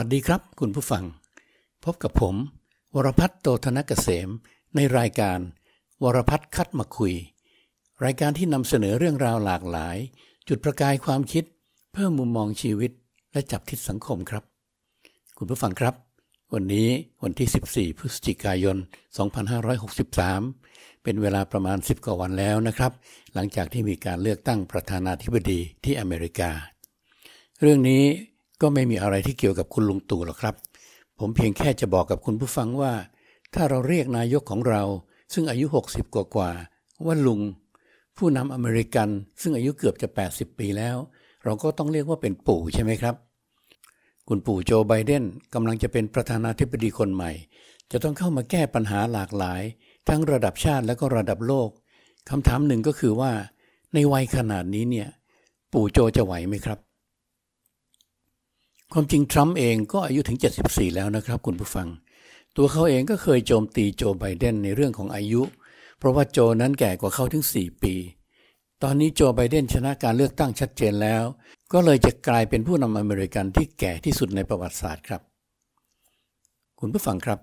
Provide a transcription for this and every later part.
สวัสดีครับ คุณผู้ฟัง พบกับผม วรพัฒน์โตธนกเกษม ในรายการ วรพัฒน์คัดมาคุย รายการที่นำเสนอเรื่องราวหลากหลาย จุดประกายความคิด เพิ่มมุมมองชีวิต และจับทิศสังคมครับ คุณผู้ฟังครับ วันนี้วันที่ 14 พฤศจิกายน 2563 เป็นเวลาประมาณ 10 กว่าวันแล้วนะครับ หลังจากที่มีการเลือกตั้งประธานาธิบดีที่อเมริกา เรื่องนี้ ก็ไม่มีอะไรที่เกี่ยวกับคุณลุงตู่หรอกครับ ผมเพียงแค่จะบอกกับคุณผู้ฟังว่า ถ้าเราเรียกนายกของเรา ซึ่งอายุ 60 กว่ากว่าว่าลุง ผู้นำอเมริกัน ซึ่งอายุเกือบจะ 80 ปีแล้ว เราก็ต้องเรียกว่าเป็นปู่ใช่ไหมครับ คุณปู่โจไบเดนกำลังจะเป็นประธานาธิบดีคนใหม่ จะต้องเข้ามาแก้ปัญหาหลากหลาย ทั้งระดับชาติและก็ระดับโลกคำถามหนึ่งก็คือว่า ในวัยขนาดนี้เนี่ย ปู่โจจะไหวไหมครับ ความจริงทรัมป์เองก็อายุถึง 74 แล้วนะครับคุณผู้ฟัง ตัวเขาเองก็เคยโจมตีโจไบเดนในเรื่องของอายุ เพราะว่าโจนั้นแก่กว่าเขาถึง 4 ปี ตอนนี้โจไบเดนชนะการเลือกตั้งชัดเจนแล้ว ก็เลยจะกลายเป็นผู้นำอเมริกันที่แก่ที่สุดในประวัติศาสตร์ครับ คุณผู้ฟังครับ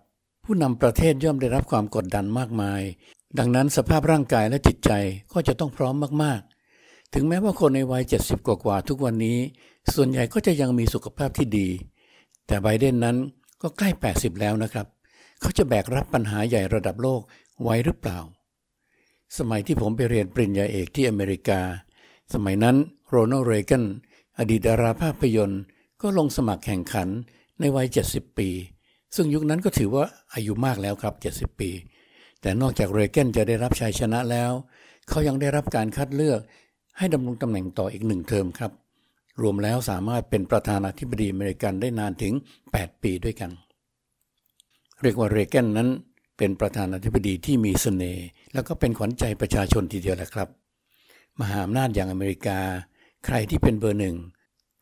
ผู้นำประเทศย่อมได้รับความกดดันมากมาย ดังนั้นสภาพร่างกายและจิตใจก็จะต้องพร้อมมาก ถึงแม้ว่าคนในวัย 70 กว่าๆทุกวันนี้ ส่วนใหญ่ก็จะยังมีสุขภาพที่ดี แต่ไบเดนนั้นก็ใกล้ 80 แล้วนะครับ เขาจะแบกรับปัญหาใหญ่ระดับโลกไว้หรือเปล่า สมัยที่ผมไปเรียนปริญญาเอกที่อเมริกา สมัยนั้นโรนัลด์เรแกนอดีตดาราภาพยนตร์ ก็ลงสมัครแข่งขันในวัย 70 ปี ซึ่งยุคนั้นก็ถือว่าอายุมากแล้วครับ 70 ปี แต่นอกจากเรแกนจะได้รับชัยชนะแล้ว เขายังได้รับการคัดเลือก ให้ดำรงตำแหน่งต่ออีกหนึ่งเทอมครับ รวมแล้วสามารถเป็นประธานาธิบดีอเมริกันได้นานถึง 8 ปีด้วยกัน เรียกว่าเรแกนนั้นเป็นประธานาธิบดีที่มีสเสน่ห์แล้วก็เป็นขวัญใจประชาชนทีเดียวแหละครับ มหาอำนาจอย่างอเมริกา ใครที่เป็นเบอร์หนึ่ง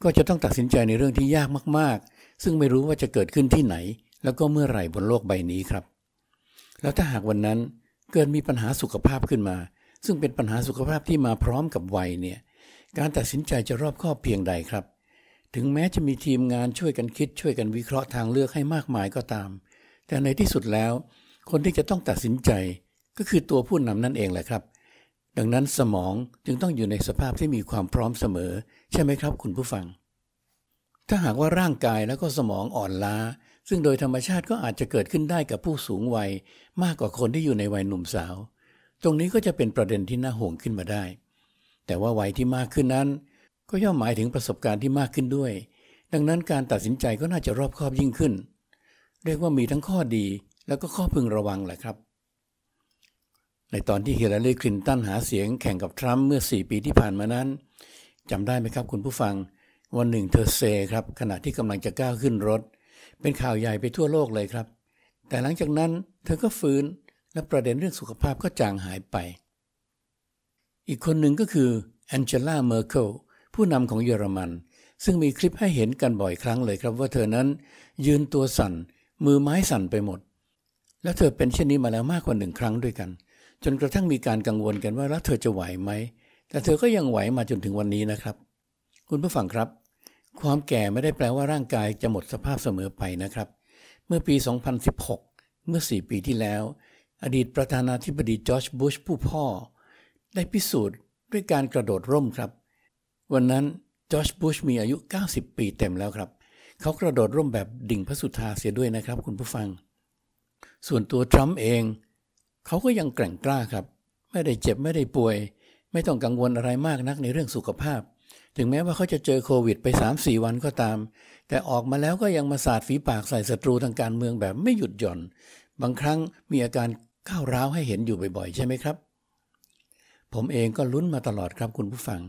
ก็จะต้องตัดสินใจในเรื่องที่ยากมากๆ ซึ่งไม่รู้ว่าจะเกิดขึ้นที่ไหน แล้วก็เมื่อไหร่บนโลกใบนี้ครับ แล้วถ้าหากวันนั้นเกิดมีปัญหาสุขภาพขึ้นมา ซึ่งเป็นปัญหาสุขภาพที่มาพร้อมกับวัยเนี่ยการตัดสินใจจะรอบคอบเพียงใดครับ ถึงแม้จะมีทีมงานช่วยกันคิดช่วยกันวิเคราะห์ทางเลือกให้มากมายก็ตาม แต่ในที่สุดแล้ว คนที่จะต้องตัดสินใจก็คือตัวผู้นำนั่นเองแหละครับ ดังนั้นสมองจึงต้องอยู่ในสภาพที่มีความพร้อมเสมอ ใช่ไหมครับ คุณผู้ฟัง ถ้าหากว่าร่างกายแล้วก็สมองอ่อนล้า ซึ่งโดยธรรมชาติก็อาจจะเกิดขึ้นได้กับผู้สูงวัย มากกว่าคนที่อยู่ในวัยหนุ่มสาว ตรงนี้ก็จะเป็นประเด็นที่น่าห่วงขึ้นมาได้ แต่ว่าวัยที่มากขึ้นนั้น ก็ย่อมหมายถึงประสบการณ์ที่มากขึ้นด้วย ดังนั้นการตัดสินใจก็น่าจะรอบคอบยิ่งขึ้น เรียกว่ามีทั้งข้อดีแล้วก็ข้อพึงระวังแหละครับ ในตอนที่ฮิลลารีคลินตันหาเสียงแข่งกับทรัมป์เมื่อ 4 ปีที่ผ่านมานั้นจำได้ไหมครับคุณผู้ฟัง วันหนึ่งเธอเซครับขณะที่กำลังจะก้าวขึ้นรถ เป็นข่าวใหญ่ไปทั่วโลกเลยครับ แต่หลังจากนั้นเธอก็ฟื้น และประเด็นเรื่องสุขภาพก็จางหายไป อีกคนหนึ่งก็คือแองเจล่าเมอร์เคิลผู้นำของเยอรมัน ซึ่งมีคลิปให้เห็นกันบ่อยครั้งเลยครับว่าเธอนั้น ยืนตัวสั่น มือไม้สั่นไปหมด และเธอเป็นเช่นนี้มาแล้วมากกว่าหนึ่งครั้งด้วยกัน จนกระทั่งมีการกังวลกันว่าแล้วเธอจะไหวไหม แต่เธอก็ยังไหวมาจนถึงวันนี้นะครับ คุณผู้ฟังครับ ความแก่ไม่ได้แปลว่าร่างกายจะหมดสภาพเสมอไปนะครับ เมื่อปี 2016 เมื่อ 4 ปีที่แล้ว อดีตประธานาธิบดีจอร์จบุชผู้พ่อ ได้พิสูจน์ด้วยการกระโดดร่มครับ วันนั้นจอร์จบุชมีอายุ 90 ปีเต็มแล้วครับ เขากระโดดร่มแบบดิ่งพระสุธาเสียด้วยนะครับ คุณผู้ฟัง ส่วนตัวทรัมป์เอง เขาก็ยังแกร่งกล้าครับ ไม่ได้เจ็บไม่ได้ป่วย ไม่ต้องกังวลอะไรมากนักในเรื่องสุขภาพ ถึงแม้ว่าเขาจะเจอโควิดไป 3-4 วันก็ตาม แต่ออกมาแล้วก็ยังมาสาดฝีปากใส่ศัตรูทางการเมืองแบบไม่หยุดหย่อน บางครั้งมีอาการ ก้าวร้าวให้เห็นอยู่บ่อยๆ ใช่ไหมครับ ผมเองก็ลุ้นมาตลอดครับคุณผู้ฟัง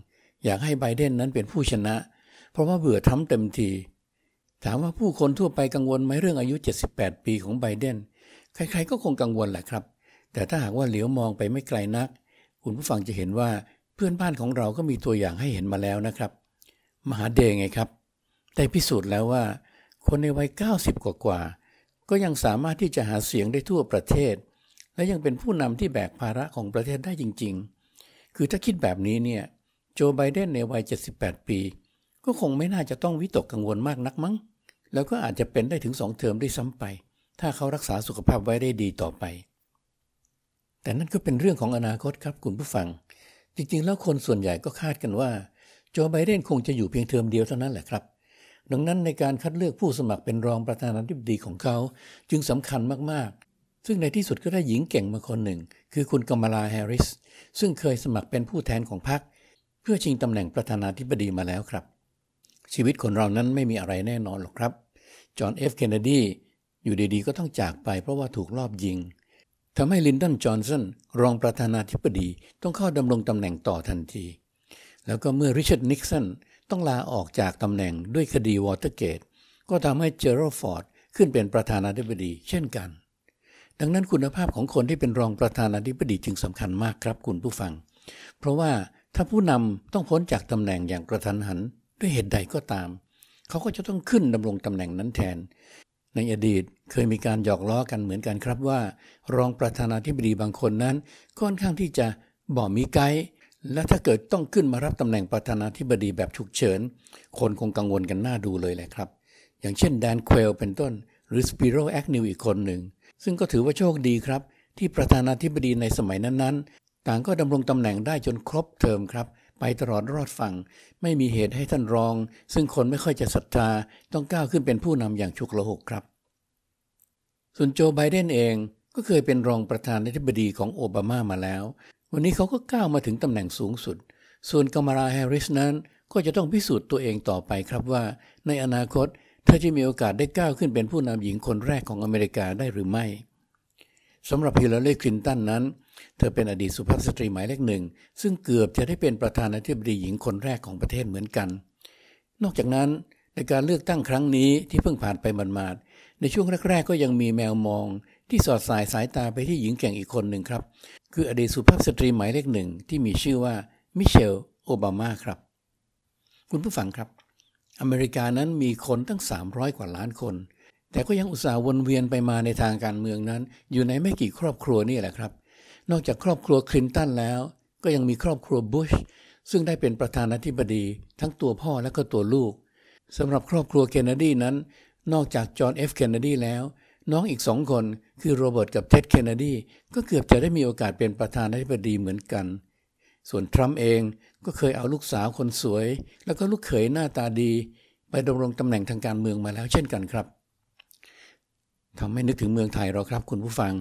อยากให้ไบเดนนั้นเป็นผู้ชนะ เพราะว่าเบื่อทำเต็มที ถามว่าผู้คนทั่วไปกังวลไหมเรื่องอายุ 78 ปีของไบเดน ใครๆก็คงกังวลแหละครับ แต่ถ้าหากว่าเหลียวมองไปไม่ไกลนัก คุณผู้ฟังจะเห็นว่าเพื่อนบ้านของเราก็มีตัวอย่างให้เห็นมาแล้วนะครับ มหาเดงไงครับ ได้พิสูจน์แล้วว่า คนในวัย 90 กว่าก็ยังสามารถที่จะหาเสียงได้ทั่วประเทศ และยังเป็นผู้นำที่แบกภาระของประเทศได้จริง ๆ คือถ้าคิดแบบนี้เนี่ยโจไบเดนในวัย 78 ปี ก็คงไม่น่าจะต้องวิตกกังวลมากนักมั้ง แล้วก็อาจจะเป็นได้ถึงสองเทอมได้ซ้ำไป ถ้าเขารักษาสุขภาพไว้ได้ดีต่อไป แต่นั่นก็เป็นเรื่องของอนาคตครับคุณผู้ฟัง จริงๆ แล้วคนส่วนใหญ่ก็คาดกันว่าโจไบเดนคงจะอยู่เพียงเทอมเดียวเท่านั้นแหละครับ ดังนั้นในการคัดเลือกผู้สมัครเป็นรองประธานาธิบดีของเขา จึงสำคัญมาก ซึ่งในที่สุดก็ได้หญิงเก่งมาคนหนึ่ง คือคุณกมลาแฮร์ริส ซึ่งเคยสมัครเป็นผู้แทนของพรรคเพื่อชิงตำแหน่งประธานาธิบดีมาแล้วครับ ชีวิตคนเรานั้นไม่มีอะไรแน่นอนหรอกครับ จอห์นเอฟเคนเนดีอยู่ดีๆ ก็ต้องจากไปเพราะว่าถูกลอบยิงทำให้ลินดอนจอห์นสันรองประธานาธิบดีต้องเข้าดำรงตำแหน่งต่อทันที แล้วก็เมื่อริชาร์ดนิกสันต้องลาออกจากตำแหน่งด้วยคดีวอเตอร์เกตก็ทำให้เจอรัลด์ฟอร์ดขึ้นเป็นประธานาธิบดีเช่นกัน ดังนั้นคุณภาพของคนที่เป็นรองประธานาธิบดีจึงสำคัญมากครับคุณผู้ฟัง เพราะว่าถ้าผู้นำต้องพ้นจากตำแหน่งอย่างกระทันหัน ด้วยเหตุใดก็ตาม เขาก็จะต้องขึ้นดำรงตำแหน่งนั้นแทน ในอดีตเคยมีการหยอกล้อกันเหมือนกันครับว่า รองประธานาธิบดีบางคนนั้นค่อนข้างที่จะบ่มิไก๊และถ้าเกิดต้องขึ้นมารับตำแหน่งประธานาธิบดีแบบฉุกเฉิน คนคงกังวลกันน่าดูเลยแหละครับ อย่างเช่นแดนเควลเป็นต้น หรือสปิโรแอคนิวอีกคนหนึ่ง ซึ่งก็ถือว่าโชคดีครับ ที่ประธานาธิบดีในสมัยนั้นๆ ต่างก็ดำรงตำแหน่งได้จนครบเทอมครับ ไปตลอดรอดฝั่ง ไม่มีเหตุให้ท่านรอง ซึ่งคนไม่ค่อยจะศรัทธาต้องก้าวขึ้นเป็นผู้นำอย่างฉุกละหุกครับ ส่วนโจไบเดนเองก็เคยเป็นรองประธานาธิบดีของโอบามามาแล้ว วันนี้เขาก็ก้าวมาถึงตำแหน่งสูงสุด ส่วนกามาราแฮร์ริสนั้นก็จะต้องพิสูจน์ตัวเองต่อไปครับว่า ในอนาคต เธอจะมีโอกาสได้ก้าวขึ้นเป็นผู้นำหญิงคนแรกของอเมริกาได้หรือไม่สำหรับฮิลลารีคลินตันนั้น เธอเป็นอดีตสุภาพสตรีหมายเลขหนึ่ง ซึ่งเกือบจะได้เป็นประธานาธิบดีหญิงคนแรกของประเทศเหมือนกัน นอกจากนั้นในการเลือกตั้งครั้งนี้ที่เพิ่งผ่านไปมาดๆในช่วงแรก ๆ ก็ยังมีแมวมอง ที่สอดสายสายตาไปที่หญิงแก่งอีกคนหนึ่งครับ คืออดีตสุภาพสตรีหมายเลขหนึ่งที่มีชื่อว่ามิเชลโอบามาครับ คุณผู้ฟังครับ อเมริกานั้นมีคนตั้ง 300 กว่าล้านคน แต่ก็ยังอุตส่าห์วนเวียนไปมาในทางการเมืองนั้น อยู่ในไม่กี่ครอบครัวนี่แหละครับ นอกจากครอบครัวคลินตันแล้ว ก็ยังมีครอบครัวบุชซึ่งได้เป็นประธานาธิบดีทั้งตัวพ่อและก็ตัวลูกสำหรับครอบครัวเคนเนดีนั้น นอกจากจอห์นเอฟเคนเนดีแล้ว น้องอีกสองคนคือโรเบิร์ตกับเท็ดเคนเนดีก็เกือบจะได้มีโอกาสเป็นประธานาธิบดีเหมือนกัน ส่วนทรัมป์เองก็เคยเอาลูกสาวคนสวย แล้วก็ลูกเขยหน้าตาดี ไปดำรงตำแหน่งทางการเมืองมาแล้วเช่นกันครับทำให้นึกถึงเมืองไทยเราครับคุณผู้ฟัง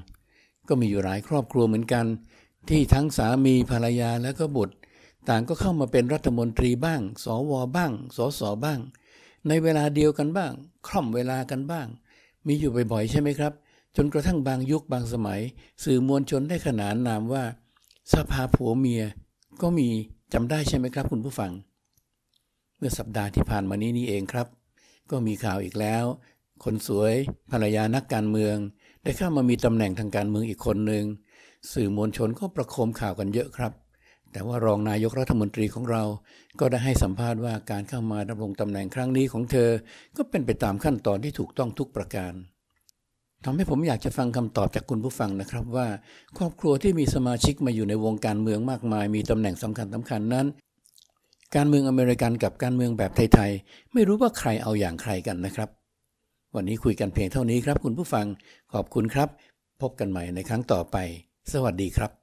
ก็มีอยู่หลายครอบครัวเหมือนกัน ที่ทั้งสามีภรรยาและก็บุตร ต่างก็เข้ามาเป็นรัฐมนตรีบ้าง สวบ้าง สสบ้าง ในเวลาเดียวกันบ้าง คล่อมเวลากันบ้าง มีอยู่บ่อยๆใช่ไหมครับ จนกระทั่งบางยุคบางสมัย สื่อมวลชนได้ขนานนามว่า สภาผัวเมีย ก็มีจำได้ใช่ไหมครับคุณผู้ฟัง เมื่อสัปดาห์ที่ผ่านมานี้นี่เองครับ ก็มีข่าวอีกแล้ว คนสวยภรรยานักการเมือง ได้เข้ามามีตำแหน่งทางการเมืองอีกคนหนึ่งสื่อมวลชนก็ประโคมข่าวกันเยอะครับ แต่ว่ารองนายกรัฐมนตรีของเรา ก็ได้ให้สัมภาษณ์ว่าการเข้ามาดำรงตำแหน่งครั้งนี้ของเธอ ก็เป็นไปตามขั้นตอนที่ถูกต้องทุกประการ ทำให้ผมอยากจะฟังคำตอบจากคุณผู้ฟังนะครับว่า ครอบครัวที่มีสมาชิกมาอยู่ในวงการเมืองมากมาย มีตำแหน่งสำคัญสำคัญนั้น การเมืองอเมริกันกับการเมืองแบบไทยๆไม่รู้ว่าใครเอาอย่างใครกันนะครับ วันนี้คุยกันเพียงเท่านี้ครับ คุณผู้ฟังขอบคุณครับ พบกันใหม่ในครั้งต่อไป สวัสดีครับ